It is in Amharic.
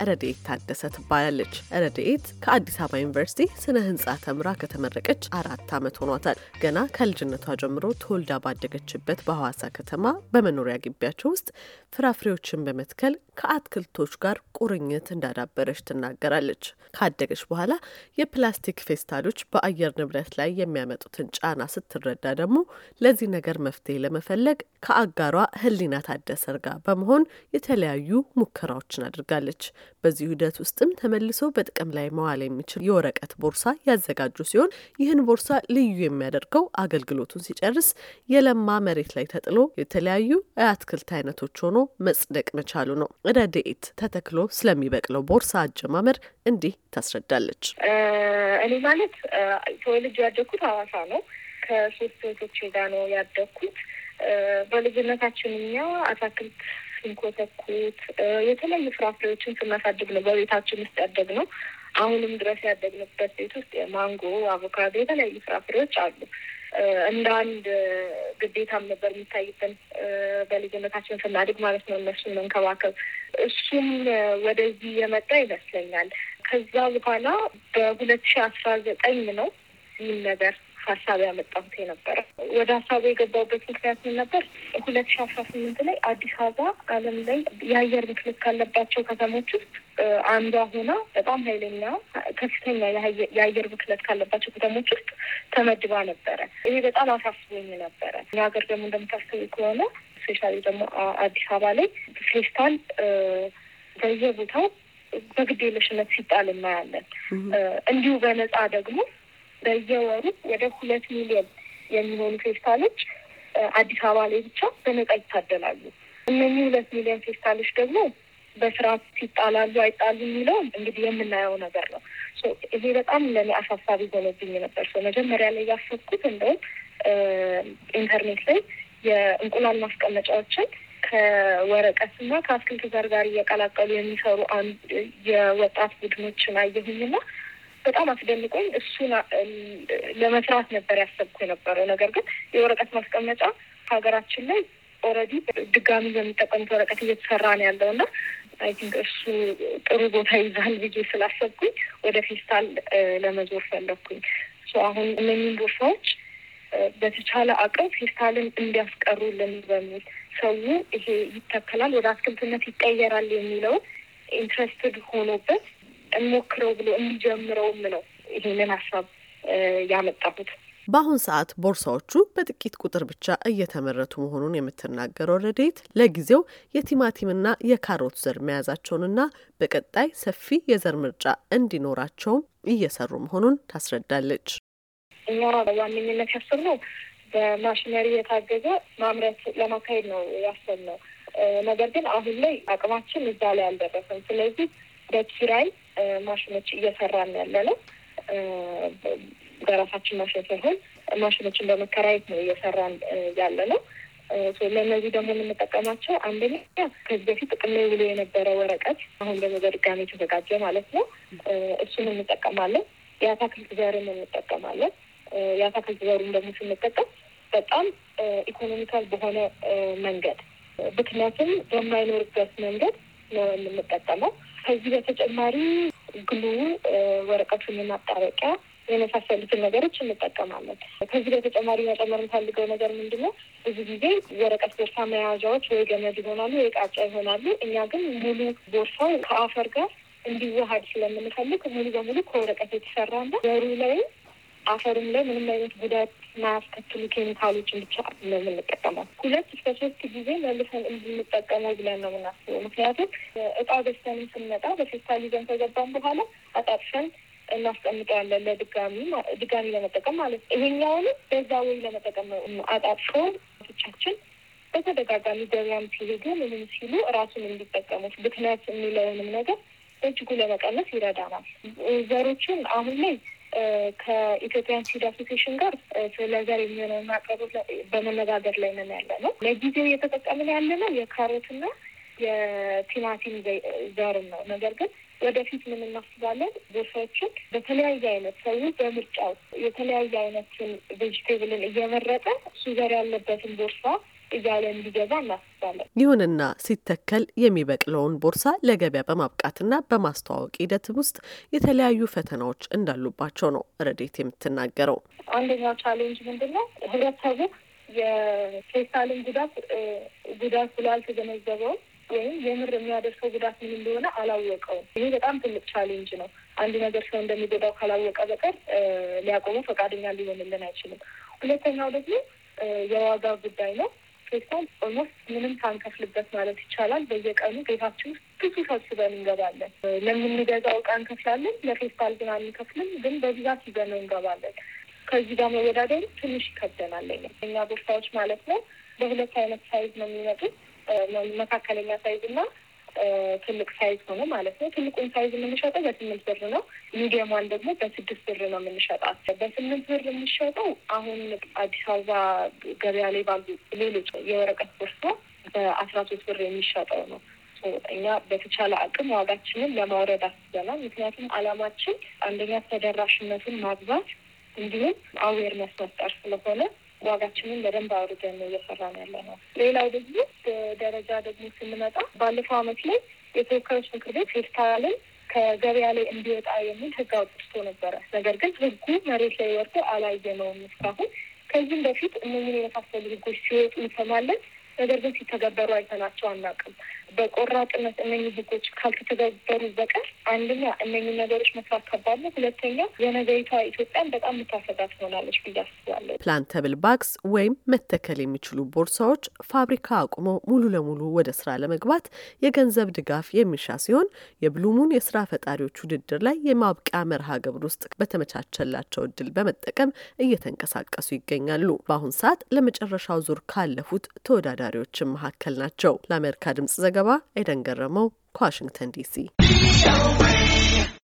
ረድኤት ታደሰ ትባላለች። ረድኤት ከአዲስ አበባ ዩኒቨርሲቲ ስነ ህንፃ ተምራ ከተመረቀች አራት ዓመት ሆኗታል። ገና ከልጅነቷ ጀምሮ ተወልዳ ባደገችበት በሐዋሳ ከተማ በመኖሪያ ግቢያቸው ውስጥ ፍራፍሬዎችን በመትከል ከአትክልቶች ጋር ቁርኝት እንዳዳበረች ትናገራለች። ካደገች በኋላ የፕላስቲክ ፌስታሎች በአየር ንብረት ላይ የሚያመጡትን ጫና ስትረዳ ደግሞ ለዚህ ነገር መፍትሄ ለመፈለግ ከአጋሯ ህሊና ታደሰ ጋር በመሆን የተለያዩ ሙከራዎችን አድርጋለች። በዚህ ሂደት ውስጥም ተመልሶ በጥቅም ላይ መዋል የሚችል የወረቀት ቦርሳ ያዘጋጁ ሲሆን ይህን ቦርሳ ልዩ የሚያደርገው አገልግሎቱን ሲጨርስ የለማ መሬት ላይ ተጥሎ የተለያዩ የአትክልት አይነቶች ሆኖ መጽደቅ መቻሉ ነው። ረድኤት ተተክሎ ስለሚበቅለው ቦርሳ አጀማመር እንዲህ ታስረዳለች። እኔ ማለት ተወልጄ ያደግኩት ሐዋሳ ነው። ከሶስት እህቶቼ ጋር ነው ያደግኩት። በልጅነታችን እኛ አታክልት ስንኮተኩት የተለያዩ ፍራፍሬዎችን ስናሳድግ ነው በቤታችን ውስጥ ያደግ ነው። አሁንም ድረስ ያደግንበት ቤት ውስጥ የማንጎ፣ አቮካዶ የተለያዩ ፍራፍሬዎች አሉ። እንደ አንድ ግዴታም ነበር የሚታይብን በልጅነታችን ስናድግ ማለት ነው እነሱን መንከባከብ። እሱም ወደዚህ የመጣ ይመስለኛል። ከዛ በኋላ በሁለት ሺ አስራ ዘጠኝ ነው ይህን ነገር ሀሳብ ያመጣሁት የነበረ። ወደ ሀሳቡ የገባሁበት ምክንያት ምን ነበር? ሁለት ሺ አስራ ስምንት ላይ አዲስ አበባ ዓለም ላይ የአየር ብክለት ካለባቸው ከተሞች ውስጥ አንዷ ሆና በጣም ኃይለኛ ከፍተኛ የአየር ብክለት ካለባቸው ከተሞች ውስጥ ተመድባ ነበረ። ይሄ በጣም አሳስቦኝ ነበረ። እኛ ሀገር ደግሞ እንደምታስቡ ከሆነ specially ደግሞ አዲስ አበባ ላይ ፌስታል በየቦታው በግዴለሽነት ሲጣል እናያለን። እንዲሁ በነፃ ደግሞ በየወሩ ወደ ሁለት ሚሊዮን የሚሆኑ ፌስታሎች አዲስ አበባ ላይ ብቻ በነጻ ይታደላሉ። እነኚህ ሁለት ሚሊዮን ፌስታሎች ደግሞ በስርዓት ይጣላሉ አይጣሉ የሚለውን እንግዲህ የምናየው ነገር ነው። ይሄ በጣም ለእኔ አሳሳቢ ሆኖብኝ ነበር። መጀመሪያ ላይ ያሰብኩት እንደውም ኢንተርኔት ላይ የእንቁላል ማስቀመጫዎችን ከወረቀትና ከአትክልት ዘር ጋር እየቀላቀሉ የሚሰሩ የወጣት ቡድኖችን አየሁኝና በጣም አስደንቆኝ እሱን ለመስራት ነበር ያሰብኩ የነበረው። ነገር ግን የወረቀት ማስቀመጫ ሀገራችን ላይ already ድጋሚ በሚጠቀሙት ወረቀት እየተሰራ ነው ያለው እና I think እሱ ጥሩ ቦታ ይዛል ብዬ ስላሰብኩኝ ወደ ፌስታል ለመዞር ፈለግኩኝ። አሁን እነኝን ቦርሳዎች በተቻለ አቅም ፌስታልን እንዲያስቀሩልን በሚል ሰው ይሄ ይተከላል፣ ወደ አትክልትነት ይቀየራል የሚለውን interested ሆኖበት እንሞክረው ብሎ እንዲጀምረውም ነው ይሄንን ሀሳብ ያመጣሁት። በአሁን ሰዓት ቦርሳዎቹ በጥቂት ቁጥር ብቻ እየተመረቱ መሆኑን የምትናገረው ረድኤት ለጊዜው የቲማቲምና የካሮት ዘር መያዛቸውንና በቀጣይ ሰፊ የዘር ምርጫ እንዲኖራቸውም እየሰሩ መሆኑን ታስረዳለች። እኛ በዋነኝነት ያሰብነው በማሽነሪ የታገዘ ማምረት ለማካሄድ ነው ያሰብነው። ነገር ግን አሁን ላይ አቅማችን እዛ ላይ አልደረሰም። ስለዚህ በኪራይ ማሽኖች እየሰራን ያለ ነው። በራሳችን ማሽን ሳይሆን ማሽኖችን በመከራየት ነው እየሰራን ያለ ነው። ለእነዚህ ደግሞ የምንጠቀማቸው አንደኛ ከዚህ በፊት ጥቅም ላይ ውሎ የነበረ ወረቀት አሁን ደግሞ በድጋሚ የተዘጋጀ ማለት ነው። እሱን እንጠቀማለን። የአታክልት ዘርን እንጠቀማለን። የአታክልት ዘሩን ደግሞ ስንጠቀም በጣም ኢኮኖሚካል በሆነ መንገድ ብክነትም በማይኖርበት መንገድ ነው የምንጠቀመው። ከዚህ በተጨማሪ ግሉ፣ ወረቀቱን ማጣበቂያ የመሳሰሉትን ነገሮች እንጠቀማለን። ከዚህ በተጨማሪ መጨመር የምፈልገው ነገር ምንድን ነው? ብዙ ጊዜ ወረቀት ቦርሳ መያዣዎች ወይ ገመድ ይሆናሉ ወይ ቃጫ ይሆናሉ። እኛ ግን ሙሉ ቦርሳው ከአፈር ጋር እንዲዋሀድ ስለምንፈልግ ሙሉ በሙሉ ከወረቀት የተሰራና ዘሩ ላይ አፈርም ላይ ምንም አይነት ጉዳት ማያስከትሉ ኬሚካሎችን ብቻ ነው የምንጠቀመው። ሁለት እስከ ሶስት ጊዜ መልሰን እንድንጠቀመው ብለን ነው የምናስበው። ምክንያቱም እቃ ገዝተንም ስንመጣ በፌስታል ይዘን ከገባን በኋላ አጣጥፈን እናስቀምጠዋለን ለድጋሚ ድጋሚ ለመጠቀም ማለት ነው። ይሄኛውንም በዛ ወይ ለመጠቀም ነው እናቶቻችን በተደጋጋሚ ገበያም ሲሄዱ ምንም ሲሉ እራሱን እንዲጠቀሙት ብክነት የሚለውንም ነገር በእጅጉ ለመቀነስ ይረዳናል። ዘሮቹን አሁን ላይ ከ Ethiopian Seed Association ጋር ስለ ዘር የሚሆነውን አቅርቦት በመነጋገር ላይ ነን ያለ ነው። ለጊዜው እየተጠቀምን ያለ ነው የካሮትና የቲማቲም ዘርን ነው። ነገር ግን ወደፊት ምን እናስባለን? ቦርሳዎችን በተለያየ አይነት ሰው በምርጫው የተለያየ አይነትን vegetable ን እየመረጠ እሱ ዘር ያለበትን ቦርሳ እያለ እንዲገዛ እናስባለን። ይሁንና ሲተከል የሚበቅለውን ቦርሳ ለገበያ በማብቃትና በማስተዋወቅ ሂደት ውስጥ የተለያዩ ፈተናዎች እንዳሉባቸው ነው ረድኤት የምትናገረው። አንደኛው challenge ምንድን ነው? ህብረተሰቡ የፌስታልን ጉዳት ጉዳት ብሎ አልተገነዘበውም ወይም የምር የሚያደርሰው ጉዳት ምን እንደሆነ አላወቀውም። ይሄ በጣም ትልቅ challenge ነው። አንድ ነገር ሰው እንደሚጎዳው ካላወቀ በቀር ሊያቆመው ፈቃደኛ ሊሆንልን አይችልም። ሁለተኛው ደግሞ የዋጋ ጉዳይ ነው። ፌስታል almost ምንም ሳንከፍልበት ማለት ይቻላል በየቀኑ ቤታችን ውስጥ ብዙ ሰብስበን እንገባለን። ለምንገዛው እቃ እንከፍላለን፣ ለፌስታል ግን አንከፍልም። ግን በብዛት ይዘነው እንገባለን። ከዚህ ጋር መወዳደሩ ትንሽ ይከብደናል። እኛ ቦርሳዎች ማለት ነው በሁለት አይነት size ነው የሚመጡት መካከለኛ size እና ትልቅ size ሆኖ ማለት ነው። ትልቁን size የምንሸጠው በስምንት ብር ነው። medium ዋን ደግሞ በስድስት ብር ነው የምንሸጣት። በስምንት ብር የሚሸጠው አሁን አዲስ አበባ ገበያ ላይ ባሉ ሌሎች የወረቀት ቦርሳ በአስራ ሶስት ብር የሚሸጠው ነው። እኛ በተቻለ አቅም ዋጋችንን ለማውረድ አስበናል። ምክንያቱም አላማችን አንደኛ ተደራሽነቱን ማግባት እንዲሁም አዌርነስ መፍጠር ስለሆነ ዋጋችንን በደንብ አውርደን ነው እየሰራን ያለ ነው። ሌላው ደግሞ ደረጃ ደግሞ ስንመጣ ባለፈው ዓመት ላይ የተወካዮች ምክር ቤት ፌስታልን ከገበያ ላይ እንዲወጣ የሚል ሕግ አውጥቶ ነበረ። ነገር ግን ሕጉ መሬት ላይ ወርዶ አላየነውም እስካሁን። ከዚህም በፊት እነዚህን የመሳሰሉ ሕጎች ሲወጡ እንሰማለን። ነገር ግን ሲተገበሩ አይተናቸው አናውቅም። በቆራጥነት እነኝህ ህጎች ካልተተገበሩ በቀር አንደኛ እነኝህ ነገሮች መስራት ከባድ ነው። ሁለተኛ የነገዪቷ ኢትዮጵያን በጣም የምታሰጋ ትሆናለች ብዬ አስባለሁ። Plantable Bags ወይም መተከል የሚችሉ ቦርሳዎች ፋብሪካ አቁመው ሙሉ ለሙሉ ወደ ስራ ለመግባት የገንዘብ ድጋፍ የሚሻ ሲሆን የ BlueMoon የስራ ፈጣሪዎች ውድድር ላይ የማብቂያ መርሃ ግብር ውስጥ በተመቻቸላቸው እድል በመጠቀም እየተንቀሳቀሱ ይገኛሉ። በአሁን ሰዓት ለመጨረሻው ዙር ካለፉት ተወዳዳሪዎችም መካከል ናቸው። ለአሜሪካ ድምጽ ዘገባ ኤደን ገረመው ከዋሽንግተን ዲሲ